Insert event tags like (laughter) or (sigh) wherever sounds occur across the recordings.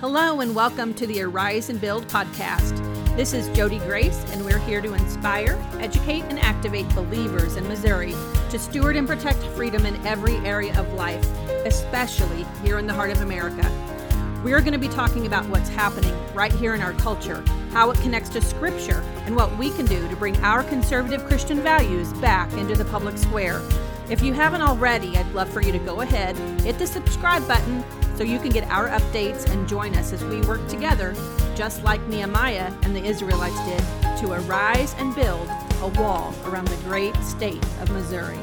Hello, and welcome to the Arise and Build podcast. This is Jodi Grace, and we're here to inspire, educate, and activate believers in Missouri to steward and protect freedom in every area of life, especially here in the heart of America. We are going to be talking about what's happening right here in our culture, how it connects to Scripture, and what we can do to bring our conservative Christian values back into the public square. If you haven't already, I'd love for you to go ahead, hit the subscribe button so you can get our updates and join us as we work together, just like Nehemiah and the Israelites did, to arise and build a wall around the great state of Missouri.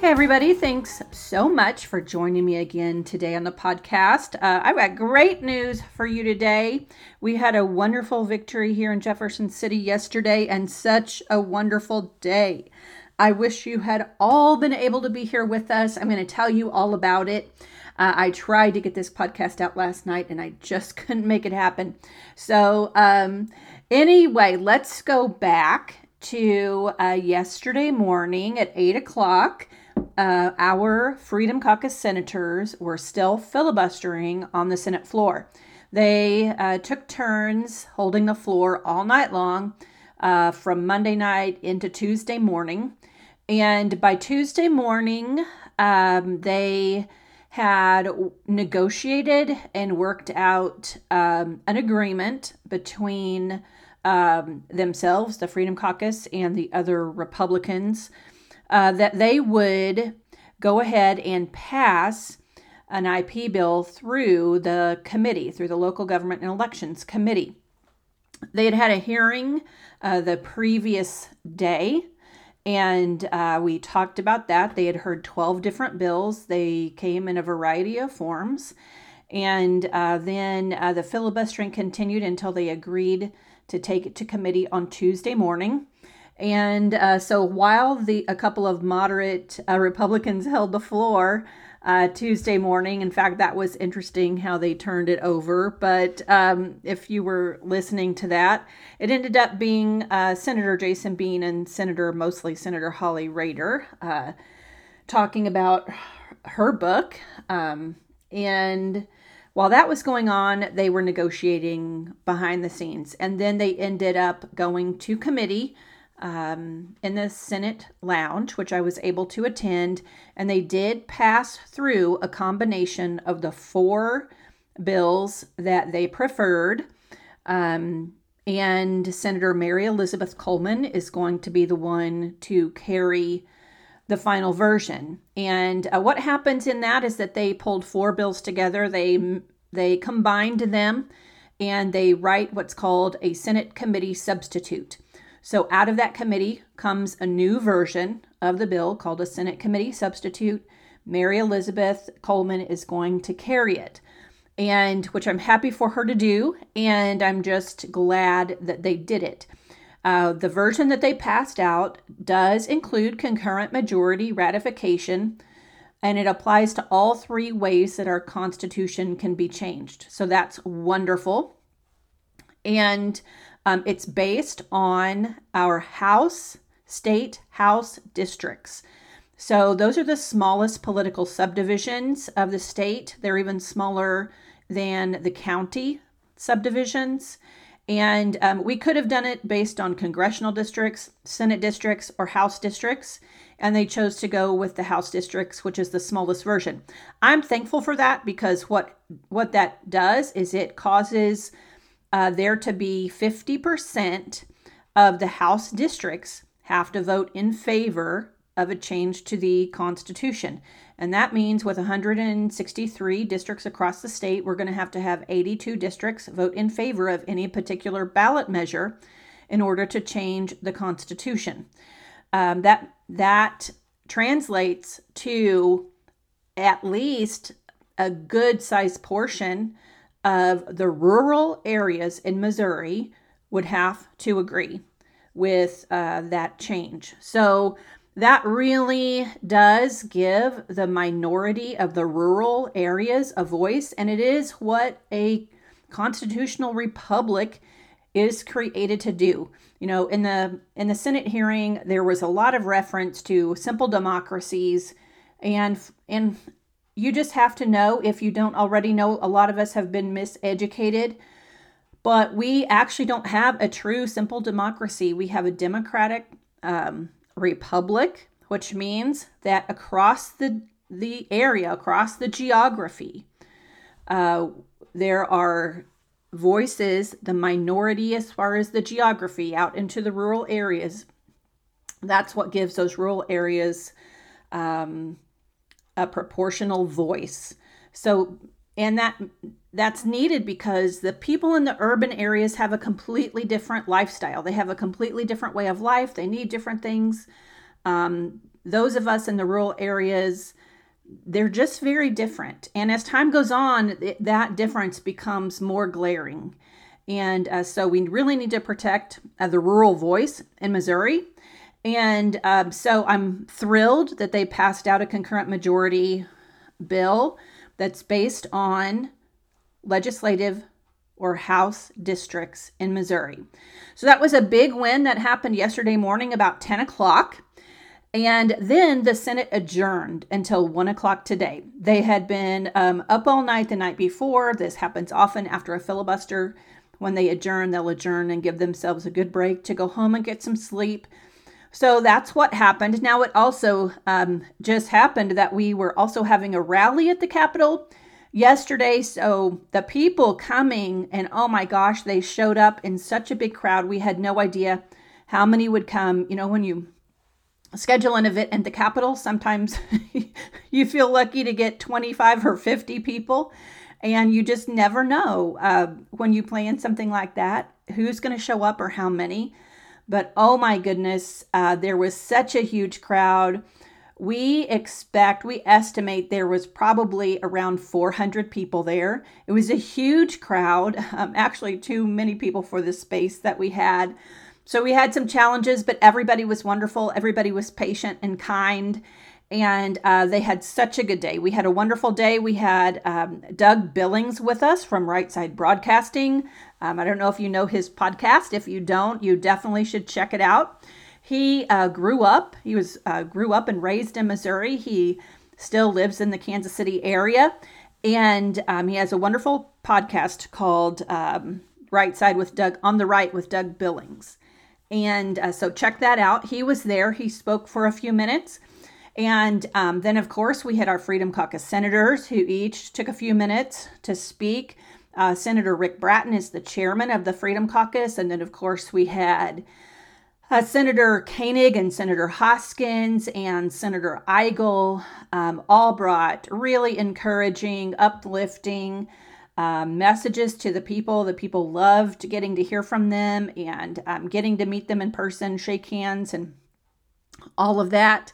Hey, everybody, thanks so much for joining me again today on the podcast. Uh, I've got great news for you today. We had a wonderful victory here in Jefferson City yesterday and such a wonderful day. I wish you had all been able to be here with us. I'm going to tell you all about it. Uh, I tried to get this podcast out last night and I just (laughs) couldn't make it happen. So, um, anyway, let's go back to uh, yesterday morning at 8 o'clock. Uh, our Freedom Caucus senators were still filibustering on the Senate floor. They uh, took turns holding the floor all night long uh, from Monday night into Tuesday morning. And by Tuesday morning, um, they had negotiated and worked out um, an agreement between um, themselves, the Freedom Caucus, and the other Republicans uh, that they would go ahead and pass an IP bill through the committee, through the Local Government and Elections Committee. They had had a hearing uh, the previous day and uh, we talked about that. They had heard 12 different bills, they came in a variety of forms. And uh, then uh, the filibustering continued until they agreed to take it to committee on Tuesday morning. And uh, so while the a couple of moderate uh, Republicans (laughs) held the floor, uh, Tuesday morning. In fact, that was interesting how they turned it over. But um, if you were listening to that, it ended up being uh, Senator Jason Bean and Senator, mostly Senator Holly Rehder, uh, talking about her book. Um, and while that was going on, they were negotiating behind the scenes. And then they ended up going to committee um, in the Senate lounge, which I was able to attend, and they did pass through a combination of the four bills that they preferred. Um, and Senator Mary Elizabeth Coleman is going to be the one to carry the final version. And uh, what happens in that is that they pulled four bills together. They they combined them, and they write what's called a Senate committee substitute. So, out of that committee comes a new version of the bill called a Senate Committee Substitute. Mary Elizabeth Coleman is going to carry it, and which I'm happy for her to do, and I'm just glad that they did it. Uh, the version that they passed out does include concurrent majority ratification, and it applies to all three ways that our Constitution can be changed. So that's wonderful. And um, it's based on our House, state, House districts. So those are the smallest political subdivisions of the state. They're even smaller than the county subdivisions. And um, we could have done it based on congressional districts, Senate districts, or House districts. And they chose to go with the House districts, which is the smallest version. I'm thankful for that because what what that does is it causes uh, there to be 50% of the House districts have to vote in favor of a change to the Constitution. And that means with 163 districts across the state, we're going to have to have 82 districts vote in favor of any particular ballot measure in order to change the Constitution. Um, that that translates to at least a good sized portion of the rural areas in Missouri would have to agree with uh, that change. So that really does give the minority of the rural areas a voice, and it is what a constitutional republic is created to do. You know, in the in the Senate hearing, there was a lot of reference to simple democracies, and and you just have to know if you don't already know, a lot of us have been miseducated. But we actually don't have a true simple democracy. We have a democratic um, republic, which means that across the, the area, across the geography, uh, there are voices, the minority as far as the geography out into the rural areas. That's what gives those rural areas um, a proportional voice. So, and that that's needed because the people in the urban areas have a completely different lifestyle. They have a completely different way of life. They need different things. Um, those of us in the rural areas, they're just very different. And as time goes on, it, that difference becomes more glaring. And uh, so we really need to protect uh, the rural voice in Missouri. And um, so I'm thrilled that they passed out a concurrent majority bill that's based on legislative or House districts in Missouri. So that was a big win that happened yesterday morning about 10 o'clock. And then the Senate adjourned until one o'clock today. They had been um, up all night the night before. This happens often after a filibuster. When they adjourn, they'll adjourn and give themselves a good break to go home and get some sleep. So that's what happened. Now, it also um, just happened that we were also having a rally at the Capitol yesterday. So the people coming, and oh my gosh, they showed up in such a big crowd. We had no idea how many would come. You know, when you schedule an event at the Capitol, sometimes (laughs) you feel lucky to get 25 or 50 people, and you just never know uh, when you plan something like that who's going to show up or how many. But oh my goodness, uh, there was such a huge crowd. We expect, we estimate there was probably around 400 people there. It was a huge crowd, (laughs) um, actually, too many people for the space that we had. So we had some challenges, but everybody was wonderful. Everybody was patient and kind. And uh, they had such a good day. We had a wonderful day. We had um, Doug Billings with us from Right Side Broadcasting. Um, I don't know if you know his podcast. If you don't, you definitely should check it out. He uh, grew up. He was uh, grew up and raised in Missouri. He still lives in the Kansas City area, and um, he has a wonderful podcast called um, Right Side with Doug on the Right with Doug Billings. And uh, so check that out. He was there. He spoke for a few minutes. And um, then, of course, we had our Freedom Caucus senators who each took a few minutes to speak. Uh, Senator Rick Brattin is the chairman of the Freedom Caucus. And then, of course, we had uh, Senator Koenig and Senator Hoskins and Senator Eigel um, all brought really encouraging, uplifting, um, messages to the people. The people loved getting to hear from them and um, getting to meet them in person, shake hands, and all of that.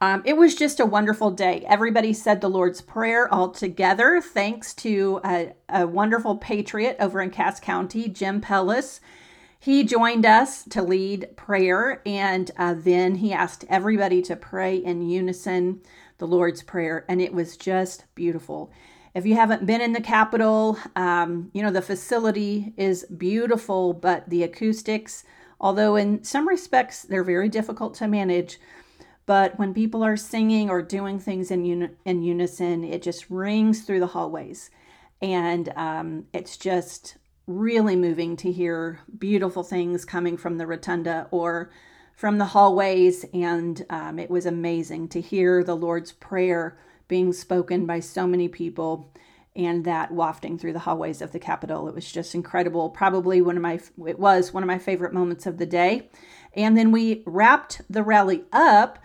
Um, it was just a wonderful day. Everybody said the Lord's Prayer all together, thanks to a, a wonderful patriot over in Cass County, Jim Pellis. He joined us to lead prayer, and uh, then he asked everybody to pray in unison the Lord's Prayer, and it was just beautiful. If you haven't been in the Capitol, um, you know, the facility is beautiful, but the acoustics, although in some respects they're very difficult to manage, but when people are singing or doing things in, uni- in unison, it just rings through the hallways. And um, it's just really moving to hear beautiful things coming from the rotunda or from the hallways. And um, it was amazing to hear the Lord's Prayer being spoken by so many people and that wafting through the hallways of the Capitol. It was just incredible. Probably one of my, it was one of my favorite moments of the day. And then we wrapped the rally up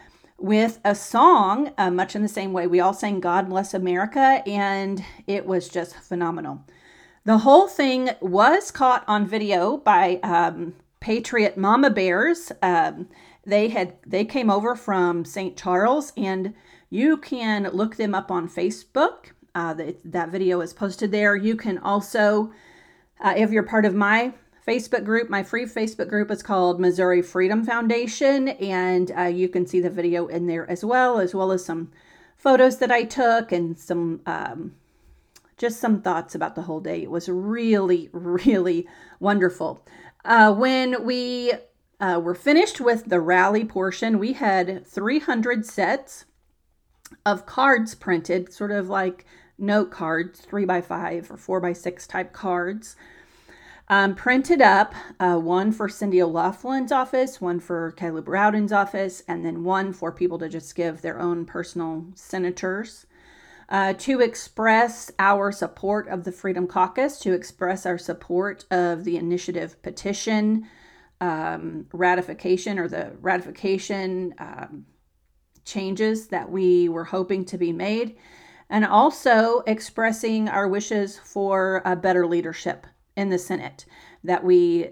with a song, uh, much in the same way. We all sang God Bless America, and it was just phenomenal. The whole thing was caught on video by um, Patriot Mama Bears. Um, they had they came over from St. Charles, and you can look them up on Facebook. Uh, the, that video is posted there. You can also, uh, if you're part of my Facebook group, my free Facebook group is called Missouri Freedom Foundation, and uh, you can see the video in there as well, as well as some photos that I took and some um, just some thoughts about the whole day. It was really, really wonderful. Uh, when we uh, were finished with the rally portion, we had 300 sets of cards printed, sort of like note cards, three by five or four by six type cards. Um, printed up uh, one for Cindy O'Laughlin's office, one for Caleb Rowden's office, and then one for people to just give their own personal senators. Uh, to express our support of the Freedom Caucus, to express our support of the initiative petition um, ratification or the ratification um, changes that we were hoping to be made, and also expressing our wishes for a better leadership in the Senate, that we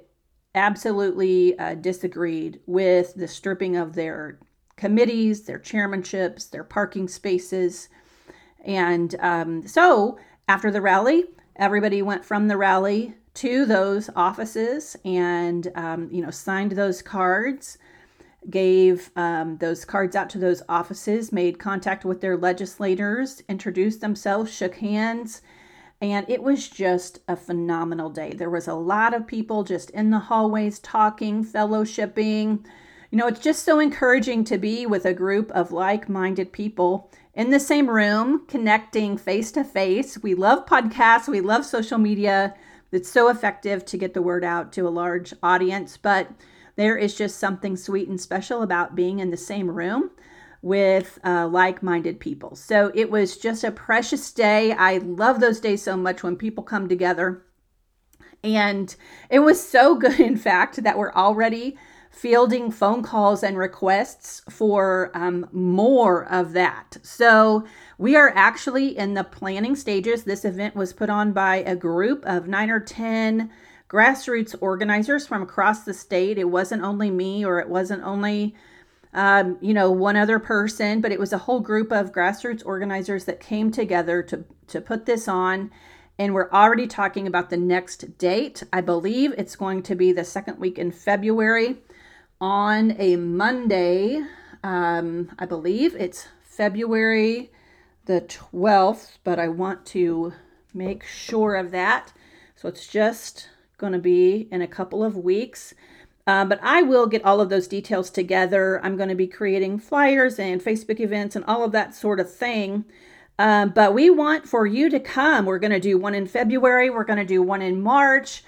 absolutely uh, disagreed with the stripping of their committees, their chairmanships, their parking spaces. And um, so after the rally, everybody went from the rally to those offices and, um, you know, signed those cards gave um, those cards out to those offices, made contact with their legislators, introduced themselves, shook hands, and it was just a phenomenal day. There was a lot of people just in the hallways talking, fellowshipping. You know, it's just so encouraging to be with a group of like minded people in the same room, connecting face to face. We love podcasts, we love social media. It's so effective to get the word out to a large audience, but there is just something sweet and special about being in the same room with uh, like minded people. So it was just a precious day. I love those days so much when people come together. And it was so (laughs) good, in fact, that we're already fielding phone calls and requests for um, more of that. So we are actually in the planning stages. This event was put on by a group of nine or 10 grassroots organizers from across the state. It wasn't only me or it wasn't only, um, you know, one other person, but it was a whole group of grassroots organizers that came together to, to put this on. And we're already talking about the next date. I believe it's going to be the second week in February on a Monday. Um, I believe it's February the 12th, but I want to make sure of that. So it's just going to be in a couple of weeks. Uh, but I will get all of those details together. I'm going to be creating flyers and Facebook events and all of that sort of thing. Um, but we want for you to come. We're going to do one in February, we're going to do one in March.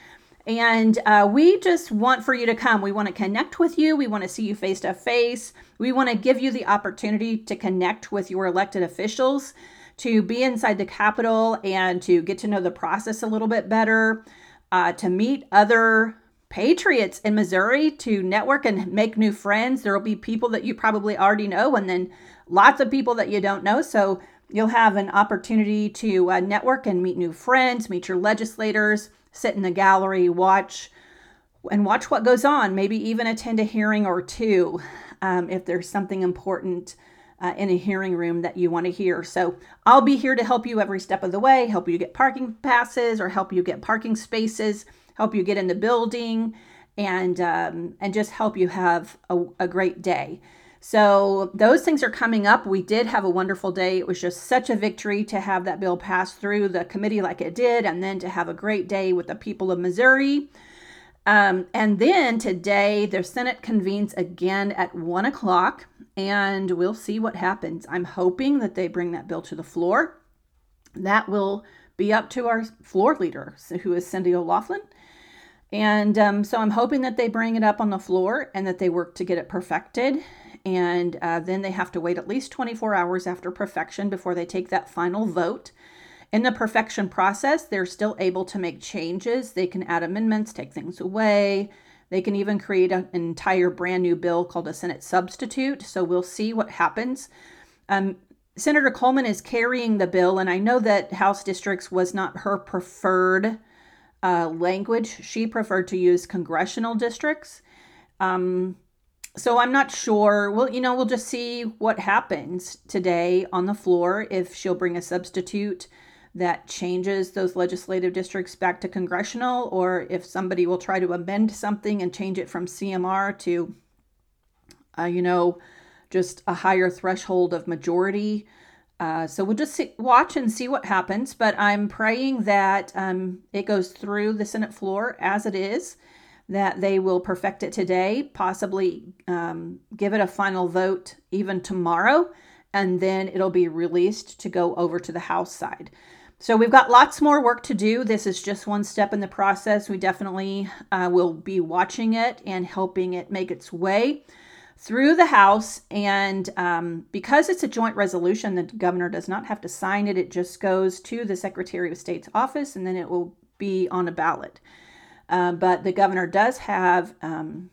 And uh, we just want for you to come. We want to connect with you. We want to see you face to face. We want to give you the opportunity to connect with your elected officials, to be inside the Capitol and to get to know the process a little bit better uh, to meet other patriots in Missouri, to network and make new friends. There will be people that you probably already know, and then lots of people that you don't know. So you'll have an opportunity to uh, network and meet new friends, meet your legislators, sit in the gallery, watch and watch what goes on. Maybe even attend a hearing or two um, if there's something important uh, in a hearing room that you want to hear. So I'll be here to help you every step of the way, help you get parking passes or help you get parking spaces, help you get in the building, and um, and just help you have a, a great day. So those things are coming up. We did have a wonderful day. It was just such a victory to have that bill pass through the committee like it did, and then to have a great day with the people of Missouri. Um, and then today, the Senate convenes again at one o'clock and we'll see what happens. I'm hoping that they bring that bill to the floor. That will be up to our floor leader, who is Cindy O'Laughlin. And um, so I'm hoping that they bring it up on the floor and that they work to get it perfected. And uh, then they have to wait at least 24 hours after perfection before they take that final vote. In the perfection process, they're still able to make changes. They can add amendments, take things away, they can even create an entire brand new bill called a Senate substitute. So we'll see what happens. Um, Senator Coleman is carrying the bill, and I know that House districts was not her preferred uh, language. She preferred to use congressional districts. Um, so I'm not sure. Well, you know, we'll just see what happens today on the floor if she'll bring a substitute that changes those legislative districts back to congressional, or if somebody will try to amend something and change it from CMR to, uh, you know, just a higher threshold of majority. Uh, so we'll just see, watch and see what happens. But I'm praying that um, it goes through the Senate floor as it is, that they will perfect it today, possibly um, give it a final vote even tomorrow and then it'll be released to go over to the House side. So we've got lots more work to do. This is just one step in the process. We definitely uh, will be watching it and helping it make its way through the House. And um, because it's a joint resolution, the governor does not have to sign it. It just goes to the Secretary of State's office and then it will be on a ballot. Uh, but the governor does have um,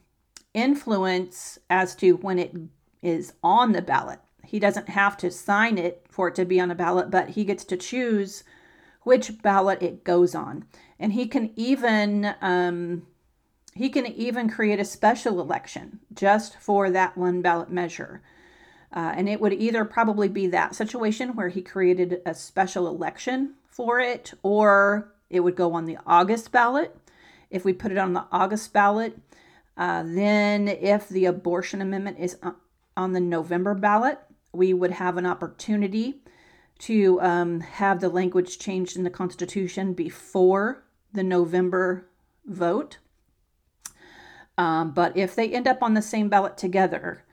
influence as to when it is on the ballot. He doesn't have to sign it for it to be on a ballot, but he gets to choose which ballot it goes on. And he can even um, he can even create a special election just for that one ballot measure. Uh, and it would either probably be that situation where he created a special election for it, or it would go on the August ballot. If we put it on the August ballot, uh, then if the abortion amendment is on the November ballot, we would have an opportunity to um, have the language changed in the Constitution before the November vote. Um, but if they end up on the same ballot together,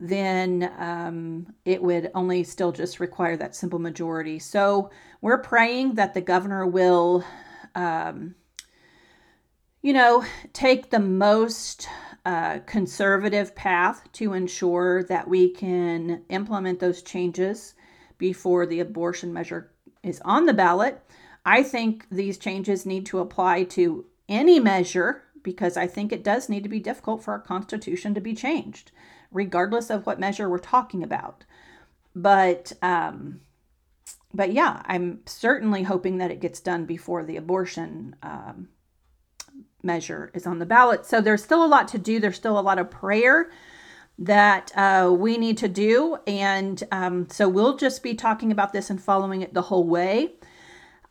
then um, it would only still just require that simple majority. So we're praying that the governor will, um, you know, take the most uh, conservative path to ensure that we can implement those changes before the abortion measure is on the ballot. I think these changes need to apply to any measure because I think it does need to be difficult for our Constitution to be changed, regardless of what measure we're talking about. But, um, but yeah, I'm certainly hoping that it gets done before the abortion um, measure is on the ballot. So there's still a lot to do. There's still a lot of prayer that uh, we need to do. And um, so we'll just be talking about this and following it the whole way.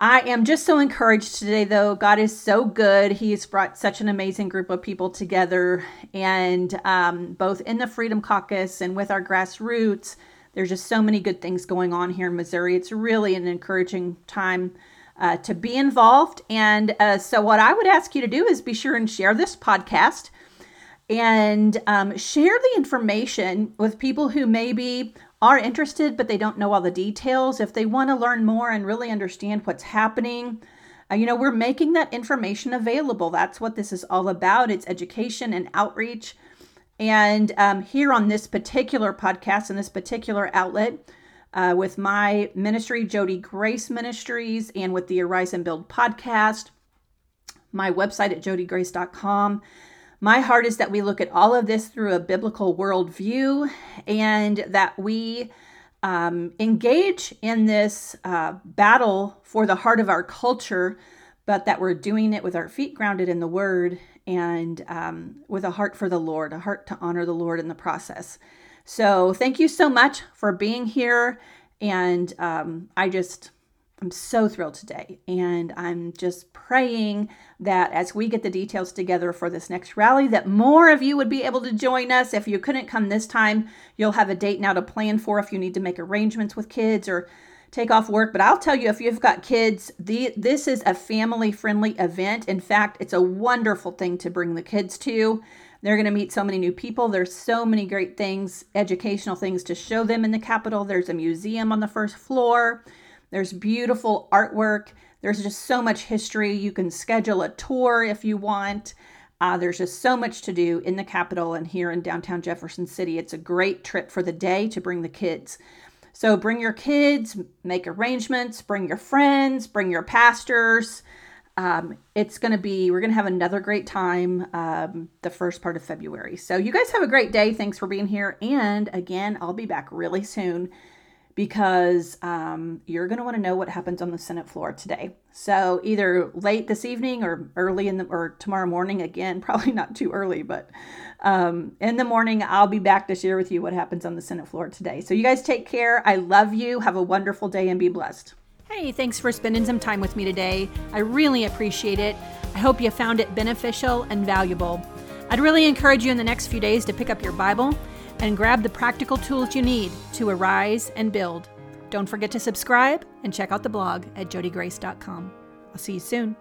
I am just so encouraged today, though. God is so good. He's brought such an amazing group of people together, and um, both in the Freedom Caucus and with our grassroots, there's just so many good things going on here in Missouri. It's really an encouraging time uh, to be involved. And uh, so, what I would ask you to do is be sure and share this podcast and um, share the information with people who maybe are interested but they don't know all the details. If they want to learn more and really understand what's happening, uh, you know, we're making that information available. That's what this is all about. It's education and outreach. And um, here on this particular podcast and this particular outlet, uh, with my ministry, Jodi Grace Ministries, and with the Arise and Build podcast, my website at jodigrace.com. My heart is that we look at all of this through a biblical worldview and that we um, engage in this uh, battle for the heart of our culture, but that we're doing it with our feet grounded in the Word and um, with a heart for the Lord, a heart to honor the Lord in the process. So, thank you so much for being here. And um, I just I'm so thrilled today. And I'm just praying that as we get the details together for this next rally, that more of you would be able to join us. If you couldn't come this time, you'll have a date now to plan for if you need to make arrangements with kids or take off work. But I'll tell you, if you've got kids, the, this is a family friendly event. In fact, it's a wonderful thing to bring the kids to. They're going to meet so many new people. There's so many great things, educational things to show them in the Capitol. There's a museum on the first floor. There's beautiful artwork. There's just so much history. You can schedule a tour if you want. Uh, there's just so much to do in the Capitol and here in downtown Jefferson City. It's a great trip for the day to bring the kids. So bring your kids, make arrangements, bring your friends, bring your pastors. Um, it's going to be, we're going to have another great time um, the first part of February. So you guys have a great day. Thanks for being here. And again, I'll be back really soon because um, you're going to want to know what happens on the Senate floor today. So either late this evening or early in the or tomorrow morning. Again, (laughs) probably not too early, but um, in the morning I'll be back to share with you what happens on the Senate floor today. So you guys take care. I love you. Have a wonderful day and be blessed. Hey, thanks for spending some time with me today. I really appreciate it. I hope you found it beneficial and valuable. I'd really encourage you in the next few days to pick up your Bible and grab the practical tools you need to arise and build. Don't forget to subscribe and check out the blog at jodigrace.com. I'll see you soon.